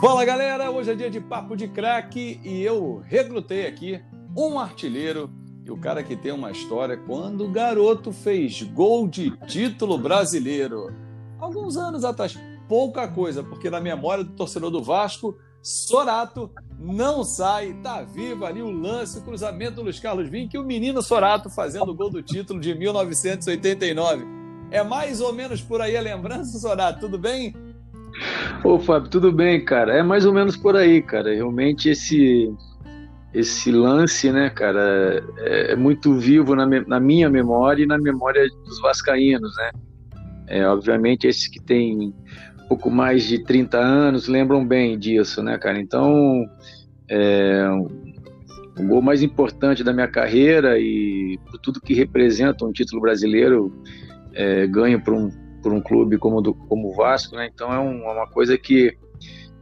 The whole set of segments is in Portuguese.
Fala galera, hoje é dia de papo de craque e eu recrutei aqui um artilheiro e o cara que tem uma história quando o garoto fez gol de título brasileiro. Alguns anos atrás, pouca coisa, porque na memória do torcedor do Vasco, Sorato não sai, tá vivo ali o lance, o cruzamento do Luiz Carlos Vinck e o menino Sorato fazendo o gol do título de 1989. É mais ou menos por aí a lembrança, Sorato, tudo bem? Ô, Fábio, tudo bem, cara? É mais ou menos por aí, cara. Realmente esse esse lance, né, cara, é, é muito vivo na, na, minha memória e na memória dos vascaínos, né? É, obviamente esses que têm pouco mais de 30 anos lembram bem disso, né, cara? Então, é, o gol mais importante da minha carreira e por tudo que representa um título brasileiro é, ganho por um por um clube como, do, como o Vasco, né? Então é, um, é uma coisa que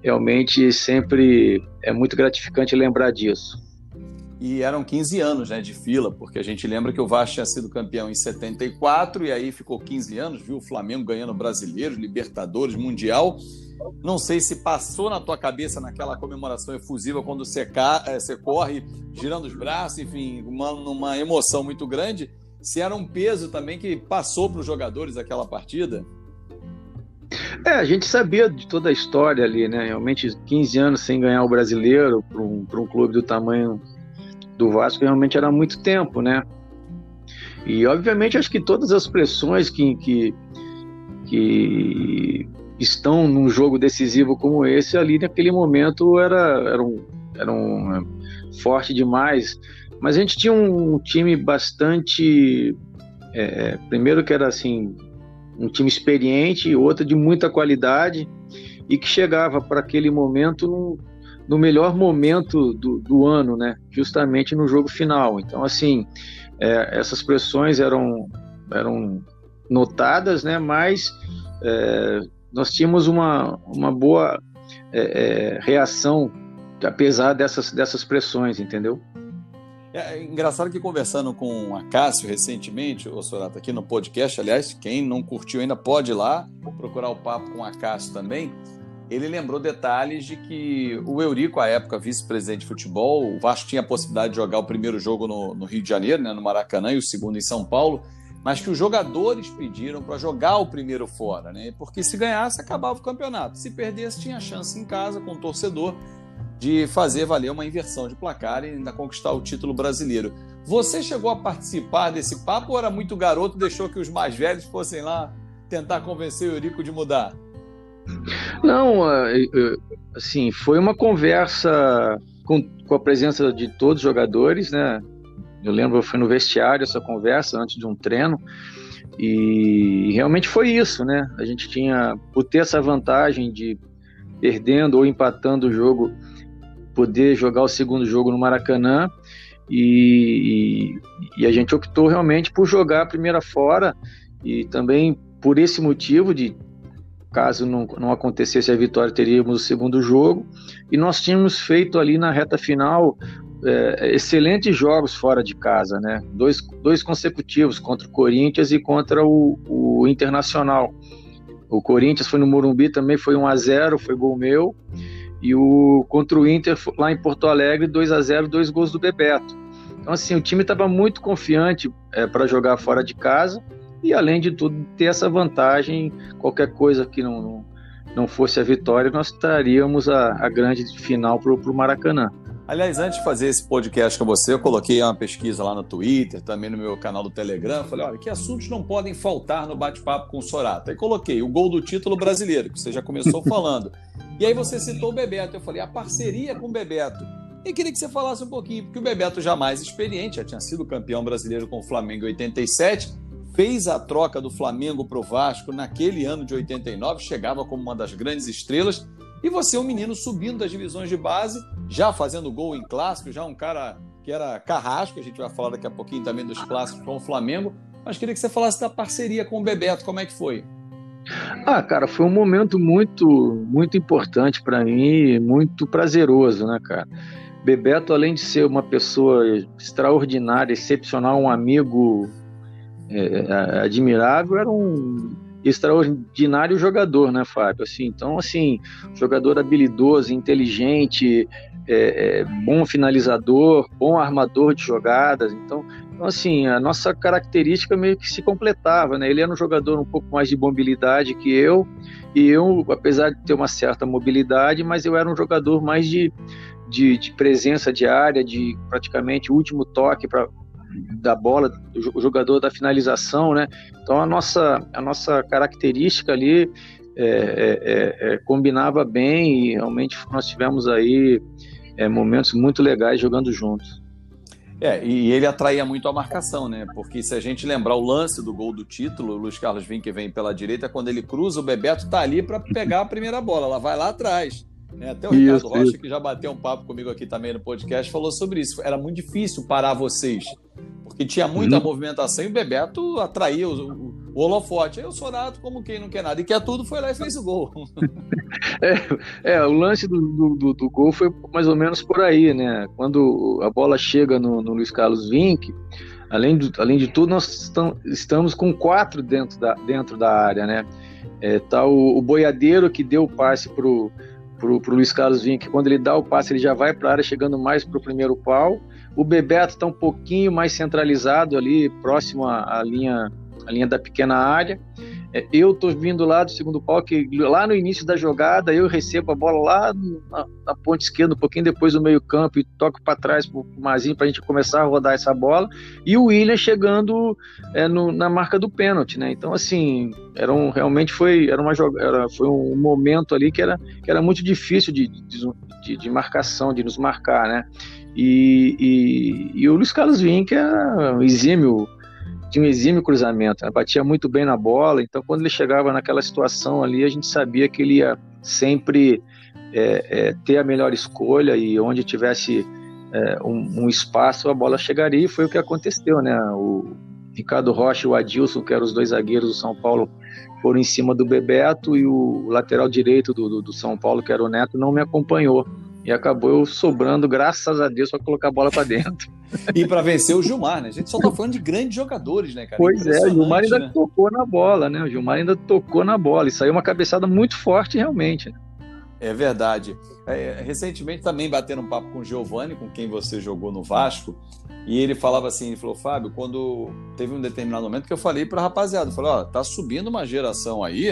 realmente sempre é muito gratificante lembrar disso. E eram 15 anos né, de fila, porque a gente lembra que o Vasco tinha sido campeão em 74 e aí ficou 15 anos, viu o Flamengo ganhando brasileiros, Libertadores, Mundial. Não sei se passou na tua cabeça naquela comemoração efusiva quando você. Eh, você corre girando os braços, enfim, uma emoção muito grande se era um peso também que passou para os jogadores aquela partida. É, a gente sabia de toda a história ali, né? Realmente 15 anos sem ganhar o brasileiro para um, um clube do tamanho do Vasco realmente era muito tempo, né? E obviamente acho que todas as pressões que, que, que estão num jogo decisivo como esse ali naquele momento era, eram, eram é, forte demais. Mas a gente tinha um time bastante. É, primeiro que era assim, um time experiente, outro de muita qualidade, e que chegava para aquele momento no, no melhor momento do, do, ano, né? Justamente no jogo final. Então, assim, é, essas pressões eram, eram notadas, né? Mas é, nós tínhamos uma, uma boa é, é reação, apesar dessas, dessas pressões, entendeu? É, é engraçado que conversando com a Cássio recentemente, o Sorata, aqui no podcast, aliás, quem não curtiu ainda pode ir lá procurar o papo com a Cássio também. Ele lembrou detalhes de que o Eurico, à época vice-presidente de futebol, o Vasco tinha a possibilidade de jogar o primeiro jogo no, no Rio de Janeiro, né, no Maracanã, e o segundo em São Paulo, mas que os jogadores pediram para jogar o primeiro fora, né? Porque se ganhasse, acabava o campeonato. Se perdesse, tinha chance em casa com o torcedor de fazer valer uma inversão de placar e ainda conquistar o título brasileiro. Você chegou a participar desse papo ou era muito garoto e deixou que os mais velhos fossem lá tentar convencer o Eurico de mudar? Não, é, assim, foi uma conversa com, com a presença de todos os jogadores, né? Eu lembro, eu fui no vestiário essa conversa antes de um treino e realmente foi isso, né? A gente tinha, por ter essa vantagem de perdendo ou empatando o jogo, poder jogar o segundo jogo no Maracanã e, e, e, a gente optou realmente por jogar a primeira fora e também por esse motivo de caso não, não acontecesse a vitória teríamos o segundo jogo e nós tínhamos feito ali na reta final é, excelentes jogos fora de casa, né? Dois, dois consecutivos contra o Corinthians e contra o, o Internacional. O Corinthians foi no Morumbi também foi 1 a 0, foi gol meu. E o contra o Inter lá em Porto Alegre, 2 a 0 dois gols do Bebeto. Então, assim, o time estava muito confiante é, para jogar fora de casa e, além de tudo, ter essa vantagem. Qualquer coisa que não, não, não fosse a vitória, nós traríamos a, a grande final para o Maracanã. Aliás, antes de fazer esse podcast com você, eu coloquei uma pesquisa lá no Twitter, também no meu canal do Telegram. Falei, olha, que assuntos não podem faltar no bate-papo com o Sorata? E coloquei o gol do título brasileiro, que você já começou falando. e aí você citou o Bebeto. Eu falei, a parceria com o Bebeto. E queria que você falasse um pouquinho, porque o Bebeto já mais experiente, já tinha sido campeão brasileiro com o Flamengo em 87, fez a troca do Flamengo para o Vasco naquele ano de 89, chegava como uma das grandes estrelas e você é um menino subindo das divisões de base, já fazendo gol em clássico, já um cara que era carrasco, a gente vai falar daqui a pouquinho também dos clássicos com o Flamengo, mas queria que você falasse da parceria com o Bebeto, como é que foi? Ah, cara, foi um momento muito, muito importante para mim, muito prazeroso, né, cara? Bebeto, além de ser uma pessoa extraordinária, excepcional, um amigo é, admirável, era um extraordinário jogador, né, Fábio? Assim, então, assim, jogador habilidoso, inteligente, é, é, bom finalizador, bom armador de jogadas. Então, então, assim, a nossa característica meio que se completava, né? Ele era um jogador um pouco mais de mobilidade que eu, e eu, apesar de ter uma certa mobilidade, mas eu era um jogador mais de, de, de presença diária, de praticamente último toque para da bola, o jogador da finalização, né? Então a nossa, a nossa característica ali é, é, é, é combinava bem e realmente nós tivemos aí é, momentos muito legais jogando juntos. É, e ele atraía muito a marcação, né? Porque se a gente lembrar o lance do gol do título, o Luiz Carlos Vinck vem pela direita, quando ele cruza, o Bebeto tá ali para pegar a primeira bola, ela vai lá atrás. É, até o isso, Ricardo Rocha, isso. que já bateu um papo comigo aqui também no podcast, falou sobre isso. Era muito difícil parar vocês, porque tinha muita uhum. movimentação e o Bebeto atraía o, o, o holofote. Aí o Sorato, como quem não quer nada e quer tudo, foi lá e fez o gol. é, é, o lance do, do, do, gol foi mais ou menos por aí, né? Quando a bola chega no, no Luiz Carlos Vinck, além de, além de tudo, nós estamos com quatro dentro da, dentro da área, né? É, tá o, o boiadeiro que deu o passe pro pro, pro Luiz Carlos Vinck, quando ele dá o passe, ele já vai para a área, chegando mais para o primeiro pau. O Bebeto está um pouquinho mais centralizado ali, próximo à, à linha, à linha da pequena área. É, eu tô vindo lá do segundo pau, que lá no início da jogada eu recebo a bola lá na, na ponta esquerda, um pouquinho depois do meio campo e toco para trás pro, pro Mazinho para a gente começar a rodar essa bola. E o William chegando é, no, na marca do pênalti, né? Então assim, era um, realmente foi era uma era, foi um momento ali que era, que era muito difícil de, de, de marcação, de nos marcar, né? E, e, e o Luiz Carlos Vinck era um exímio tinha um exímio cruzamento, né? batia muito bem na bola, então quando ele chegava naquela situação ali, a gente sabia que ele ia sempre é, é, ter a melhor escolha e onde tivesse é, um, um, espaço a bola chegaria e foi o que aconteceu, né? O Ricardo Rocha e o Adilson, que eram os dois zagueiros do São Paulo, foram em cima do Bebeto e o lateral direito do, do, do São Paulo, que era o Neto, não me acompanhou e acabou sobrando, graças a Deus, para colocar a bola para dentro. e para vencer o Gilmar, né? A gente só tá falando de grandes jogadores, né, cara? Pois é, o Gilmar ainda né? tocou na bola, né? O Gilmar ainda tocou na bola e saiu uma cabeçada muito forte, realmente. É verdade. É, recentemente também batendo um papo com o Giovanni, com quem você jogou no Vasco, e ele falava assim, ele falou, Fábio, quando teve um determinado momento que eu falei para rapaziada, eu falei, ó, tá subindo uma geração aí,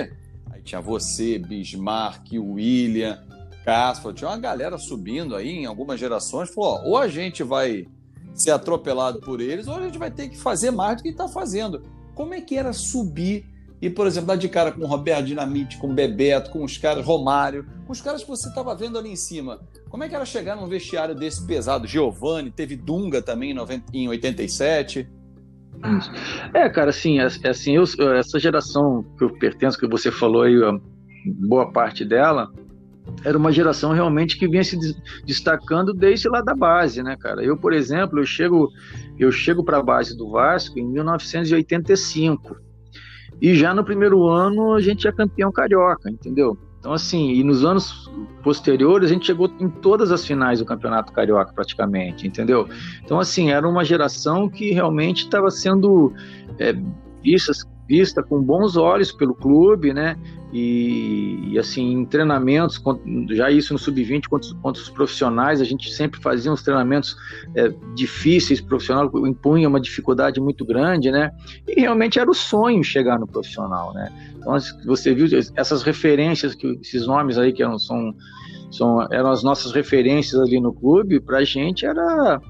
aí tinha você, Bismarck, William, Castro, tinha uma galera subindo aí em algumas gerações, falou, ó, ou a gente vai ser atropelado por eles, ou a gente vai ter que fazer mais do que está fazendo. Como é que era subir e, por exemplo, dar de cara com o Roberto Dinamite, com o Bebeto, com os caras, Romário, com os caras que você estava vendo ali em cima? Como é que era chegar num vestiário desse pesado? Giovanni, teve Dunga também em 87. É, cara, assim, é, é assim, eu, essa geração que eu pertenço, que você falou aí, boa parte dela, era uma geração realmente que vinha se destacando desde lá da base, né, cara? Eu, por exemplo, eu chego, eu chego para a base do Vasco em 1985 e já no primeiro ano a gente é campeão carioca, entendeu? Então, assim, e nos anos posteriores a gente chegou em todas as finais do Campeonato Carioca, praticamente, entendeu? Então, assim, era uma geração que realmente estava sendo é, vista, vista com bons olhos pelo clube, né? E, e, assim, em treinamentos, já isso no sub-20 quanto, quanto os profissionais, a gente sempre fazia uns treinamentos é, difíceis, profissional impunha uma dificuldade muito grande, né? E realmente era o sonho chegar no profissional, né? Então, você viu essas referências, que esses nomes aí que eram, são, são, eram as nossas referências ali no clube, pra gente era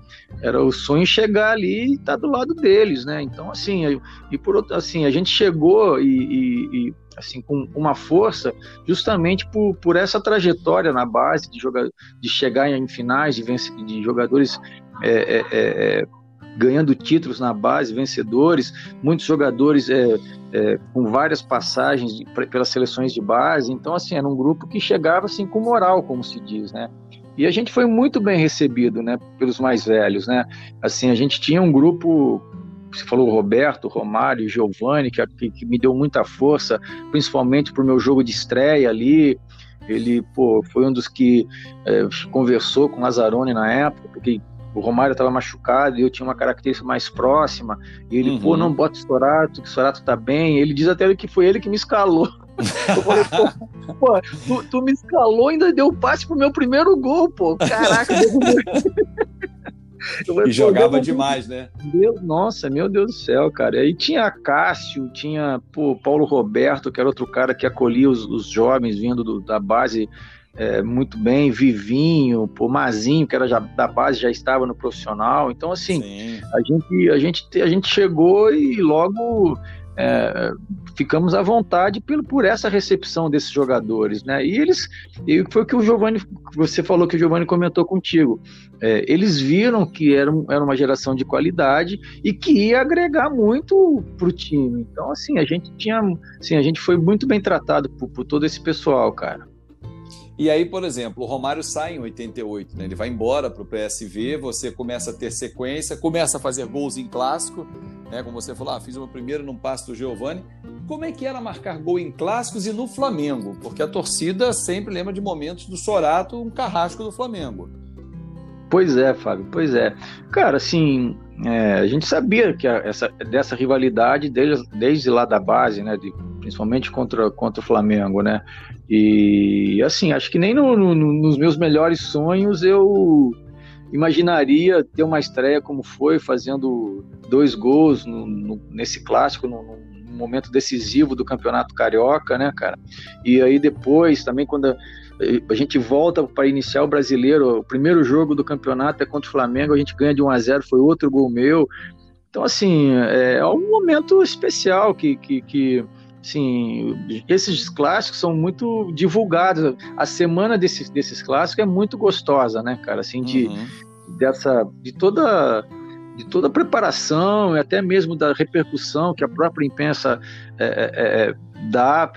era o sonho chegar ali e estar tá do lado deles, né? Então, assim, e por assim, a gente chegou e, e, e assim com uma força justamente por, por essa trajetória na base de jogar de chegar em finais de, vencer, de jogadores é, é, é, é ganhando títulos na base vencedores muitos jogadores é, é, com várias passagens de, pelas seleções de base então assim era um grupo que chegava assim com moral como se diz né e a gente foi muito bem recebido né pelos mais velhos né assim a gente tinha um grupo você falou Roberto, Romário, Giovanni, que, que, que me deu muita força, principalmente para o meu jogo de estreia ali. Ele pô, foi um dos que é, conversou com Lazzaroni na época, porque o Romário estava machucado e eu tinha uma característica mais próxima. E ele, uhum. pô, não bota o Sorato, que o Sorato tá bem. Ele diz até que foi ele que me escalou. Eu falei, pô, pô tu, tu, me escalou e ainda deu passe pro meu primeiro gol, pô. Caraca, e jogava demais, né? Meu, nossa, meu Deus do céu, cara. Aí tinha Cássio, tinha pô, Paulo Roberto, que era outro cara que acolhia os, os jovens vindo do, da base é, muito bem, Vivinho, pô, Mazinho, que era já, da base, já estava no profissional. Então, assim, a gente, a, gente, a gente chegou e logo é, ficamos à vontade por, por essa recepção desses jogadores, né? E eles, e foi o que o Giovanni, você falou que o Giovanni comentou contigo, é, eles viram que era, era uma geração de qualidade e que ia agregar muito para o time. Então, assim, a gente tinha, assim, a gente foi muito bem tratado por, por todo esse pessoal, cara. E aí, por exemplo, o Romário sai em 88, né? ele vai embora para o PSV, você começa a ter sequência, começa a fazer gols em clássico, né? como você falou, ah, fiz o meu primeiro num passe do Giovani. Como é que era marcar gol em clássicos e no Flamengo? Porque a torcida sempre lembra de momentos do Sorato, um carrasco do Flamengo. Pois é, Fábio, pois é. Cara, assim, é, a gente sabia que a, essa, dessa rivalidade desde, desde lá da base, né? De, principalmente contra, contra o Flamengo, né? E assim, acho que nem no, no, nos meus melhores sonhos eu imaginaria ter uma estreia como foi, fazendo dois gols no, nesse clássico, no, momento decisivo do Campeonato Carioca, né, cara? E aí depois, também quando a, a gente volta para iniciar o brasileiro, o primeiro jogo do campeonato é contra o Flamengo, a gente ganha de 1 a 0 foi outro gol meu. Então, assim, é, é um momento especial que, que, que Sim, esses clássicos são muito divulgados. A semana desses, desses clássicos é muito gostosa, né, cara? Assim, de, uhum. dessa, de toda de toda a preparação e até mesmo da repercussão que a própria imprensa é, é, é dá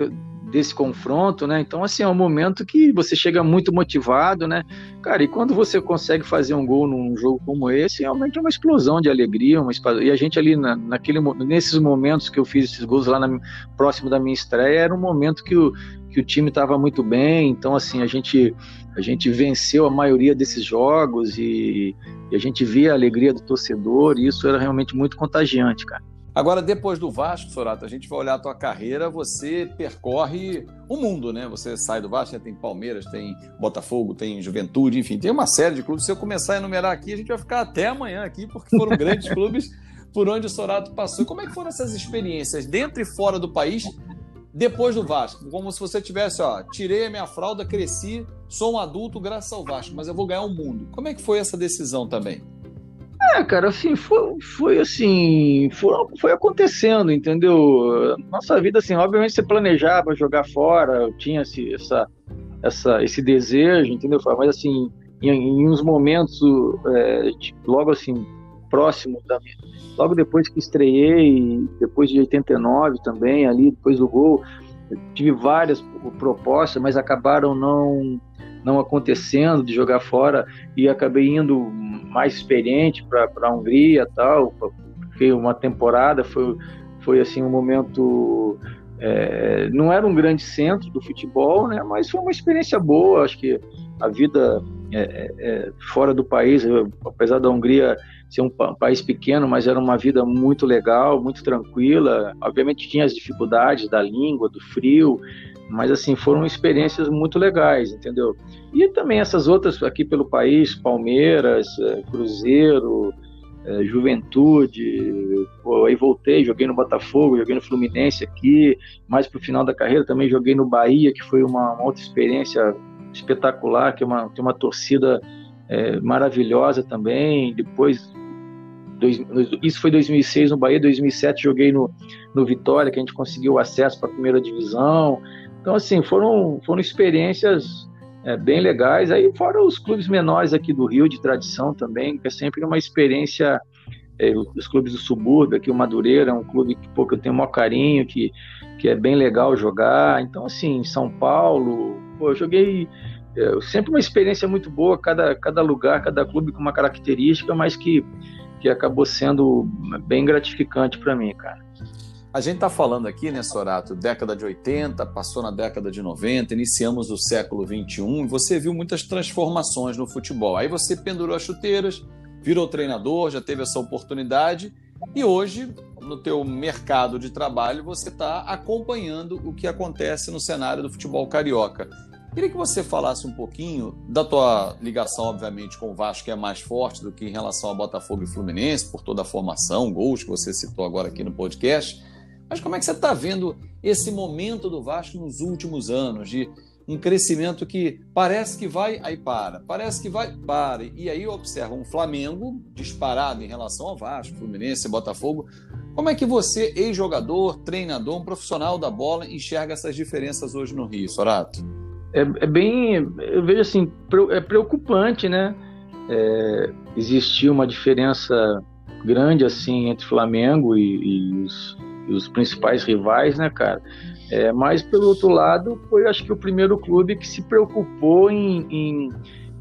desse confronto, né? Então, assim, é um momento que você chega muito motivado, né? Cara, e quando você consegue fazer um gol num jogo como esse, realmente é uma explosão de alegria, uma e a gente ali na, naquele, nesses momentos que eu fiz esses gols lá na, próximo da minha estreia, era um momento que o, que o time estava muito bem, então assim, a gente a gente venceu a maioria desses jogos e, e a gente via a alegria do torcedor e isso era realmente muito contagiante, cara. Agora, depois do Vasco, Sorato, a gente vai olhar a tua carreira, você percorre o mundo, né? Você sai do Vasco, tem Palmeiras, tem Botafogo, tem Juventude, enfim, tem uma série de clubes. Se eu começar a enumerar aqui, a gente vai ficar até amanhã aqui, porque foram grandes clubes por onde o Sorato passou. Como é que foram essas experiências dentro e fora do país depois do Vasco? Como se você tivesse, ó, tirei a minha fralda, cresci, sou um adulto graças ao Vasco, mas eu vou ganhar o mundo. Como é que foi essa decisão também? É, cara, assim, foi, foi assim, foi, foi acontecendo, entendeu? Nossa vida, assim, obviamente você planejava jogar fora, tinha esse, essa, essa, esse desejo, entendeu? Mas assim, em, em uns momentos, é, logo assim, próximo da minha, logo depois que estreiei, depois de 89 também, ali, depois do gol, tive várias propostas, mas acabaram não não acontecendo de jogar fora e acabei indo mais experiente para a Hungria tal, fiquei uma temporada, foi, foi assim um momento é, não era um grande centro do futebol, né, mas foi uma experiência boa, acho que a vida é, é, é fora do país, apesar da Hungria ser um país pequeno, mas era uma vida muito legal, muito tranquila, obviamente tinha as dificuldades da língua, do frio, mas assim, foram experiências muito legais, entendeu? E também essas outras aqui pelo país, Palmeiras, é, Cruzeiro, é, Juventude, pô, aí voltei, joguei no Botafogo, joguei no Fluminense aqui, mais pro final da carreira também joguei no Bahia, que foi uma, uma outra experiência espetacular, que é uma, tem uma torcida é, maravilhosa também, depois isso foi 2006 no Bahia, 2007 joguei no, no Vitória, que a gente conseguiu acesso para a primeira divisão. Então, assim, foram, foram experiências é, bem legais. Aí, fora os clubes menores aqui do Rio, de tradição também, que é sempre uma experiência. É, os clubes do subúrbio, aqui o Madureira é um clube que, pô, que eu tenho o maior carinho, que, que é bem legal jogar. Então, assim, São Paulo, pô, eu joguei é, sempre uma experiência muito boa, cada, cada lugar, cada clube com uma característica, mas que, que acabou sendo bem gratificante para mim, cara. A gente está falando aqui, né, Sorato, década de 80, passou na década de 90, iniciamos o século 21 e você viu muitas transformações no futebol. Aí você pendurou as chuteiras, virou treinador, já teve essa oportunidade e hoje no teu mercado de trabalho você está acompanhando o que acontece no cenário do futebol carioca. Queria que você falasse um pouquinho da tua ligação, obviamente, com o Vasco, que é mais forte do que em relação a Botafogo e Fluminense, por toda a formação, gols que você citou agora aqui no podcast. Mas como é que você está vendo esse momento do Vasco nos últimos anos, de um crescimento que parece que vai, aí para, parece que vai, para. E aí observa um Flamengo disparado em relação ao Vasco, Fluminense, Botafogo. Como é que você, ex-jogador, treinador, um profissional da bola, enxerga essas diferenças hoje no Rio, Sorato? é, é, bem, eu vejo assim, é preocupante, né? É, existir uma diferença grande assim entre Flamengo e, e, os, os, principais rivais, né, cara? É, mas pelo outro lado, foi acho que o primeiro clube que se preocupou em, em,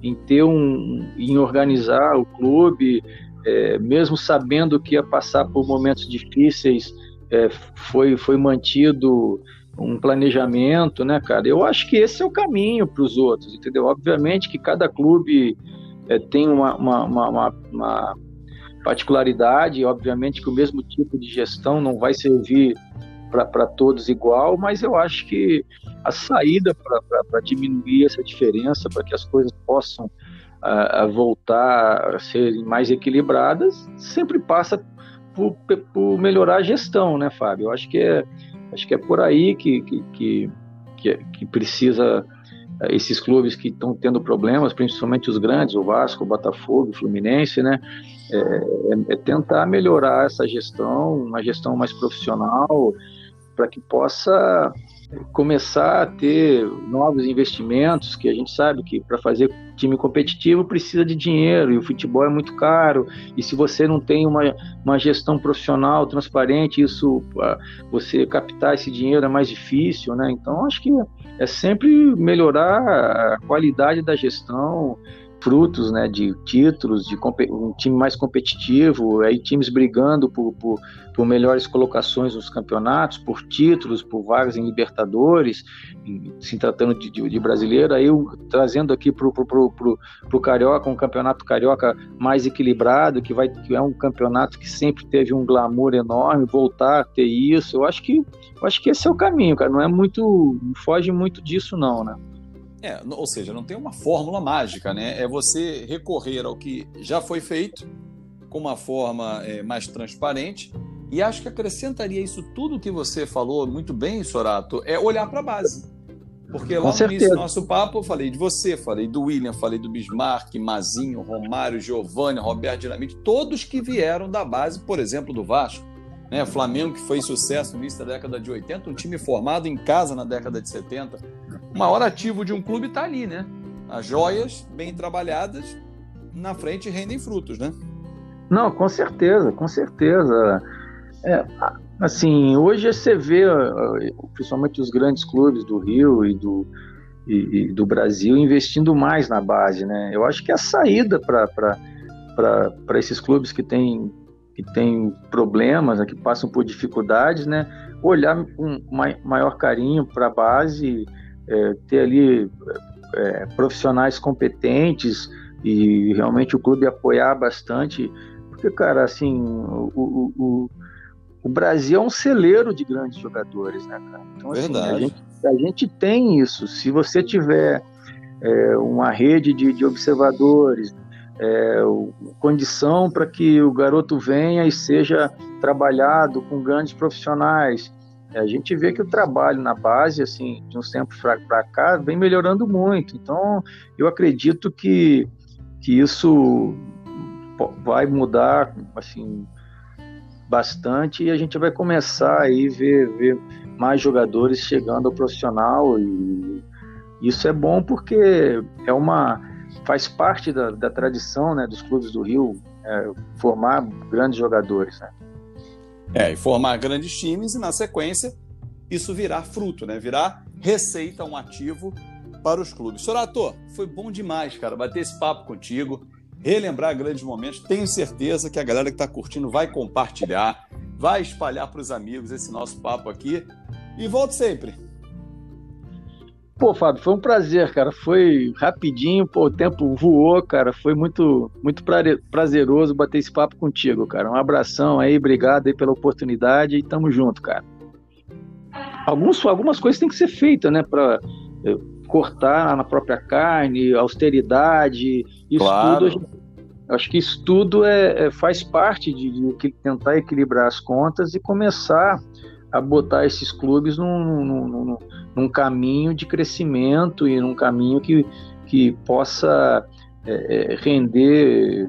em ter um, em organizar o clube, é, mesmo sabendo que ia passar por momentos difíceis, é, foi foi mantido um planejamento, né, cara? Eu acho que esse é o caminho para os outros, entendeu? Obviamente que cada clube é, tem uma, uma, uma, uma, particularidade, obviamente que o mesmo tipo de gestão não vai servir para todos igual, mas eu acho que a saída para diminuir essa diferença, para que as coisas possam a voltar a serem mais equilibradas, sempre passa por, por melhorar a gestão, né, Fábio? Eu acho que é Acho que é por aí que, que, que, que, precisa esses clubes que estão tendo problemas, principalmente os grandes, o Vasco, o Botafogo, o Fluminense, né? É, é, é tentar melhorar essa gestão, uma gestão mais profissional, para que possa começar a ter novos investimentos, que a gente sabe que para fazer time competitivo precisa de dinheiro e o futebol é muito caro. E se você não tem uma, uma gestão profissional transparente, isso ah, você captar esse dinheiro é mais difícil, né? Então acho que é sempre melhorar a qualidade da gestão, frutos né, de títulos, de um time mais competitivo, aí times brigando por, por, por, melhores colocações nos campeonatos, por títulos, por vagas em Libertadores, se tratando de, de, de brasileiro, aí eu, trazendo aqui para o Carioca, um campeonato carioca mais equilibrado, que, vai, que é um campeonato que sempre teve um glamour enorme, voltar a ter isso, eu acho que, eu acho que esse é o caminho, cara, não é muito, não foge muito disso não, né? É, ou seja, não tem uma fórmula mágica, né? É você recorrer ao que já foi feito com uma forma é, mais transparente. E acho que acrescentaria isso tudo que você falou muito bem, Sorato, é olhar para a base. Porque lá no início do nosso papo eu falei de você, falei do William, falei do Bismarck, Mazinho, Romário, Giovanni, Roberto Dinamite, todos que vieram da base, por exemplo, do Vasco. Né? Flamengo, que foi sucesso no início da década de 80, um time formado em casa na década de 70 o maior ativo de um clube está ali, né? As joias bem trabalhadas na frente rendem frutos, né? Não, com certeza, com certeza. É, assim, hoje você vê, principalmente os grandes clubes do Rio e do, e, e do Brasil, investindo mais na base, né? Eu acho que é a saída para esses clubes que têm que têm problemas, né, que passam por dificuldades, né? Olhar com maior carinho para a base é, ter ali é, profissionais competentes e realmente o clube apoiar bastante, porque, cara, assim, o, o, o, o Brasil é um celeiro de grandes jogadores, né, cara? Então, assim, a gente, a gente tem isso. Se você tiver é, uma rede de, de observadores, é, condição para que o garoto venha e seja trabalhado com grandes profissionais, a gente vê que o trabalho na base, assim, de uns tempos para cá, vem melhorando muito. Então, eu acredito que, que isso vai mudar, assim, bastante e a gente vai começar aí ver, ver mais jogadores chegando ao profissional e isso é bom porque é uma faz parte da, da tradição né, dos clubes do Rio é, formar grandes jogadores. Né? É, e formar grandes times e, na sequência, isso virar fruto, né? Virar receita, um ativo para os clubes. Sorato, foi bom demais, cara, bater esse papo contigo, relembrar grandes momentos. Tenho certeza que a galera que está curtindo vai compartilhar, vai espalhar para os amigos esse nosso papo aqui. E volto sempre. Pô, Fábio, foi um prazer, cara. Foi rapidinho, pô, o tempo voou, cara. Foi muito, muito prazeroso bater esse papo contigo, cara. Um abração aí, obrigado aí pela oportunidade e tamo junto, cara. Alguns, algumas coisas têm que ser feitas, né, para eh, cortar na própria carne, austeridade, isso claro. tudo. acho que isso tudo é, é faz parte de, de, tentar equilibrar as contas e começar a botar esses clubes num, num, num, num caminho de crescimento e num caminho que, que possa é, é render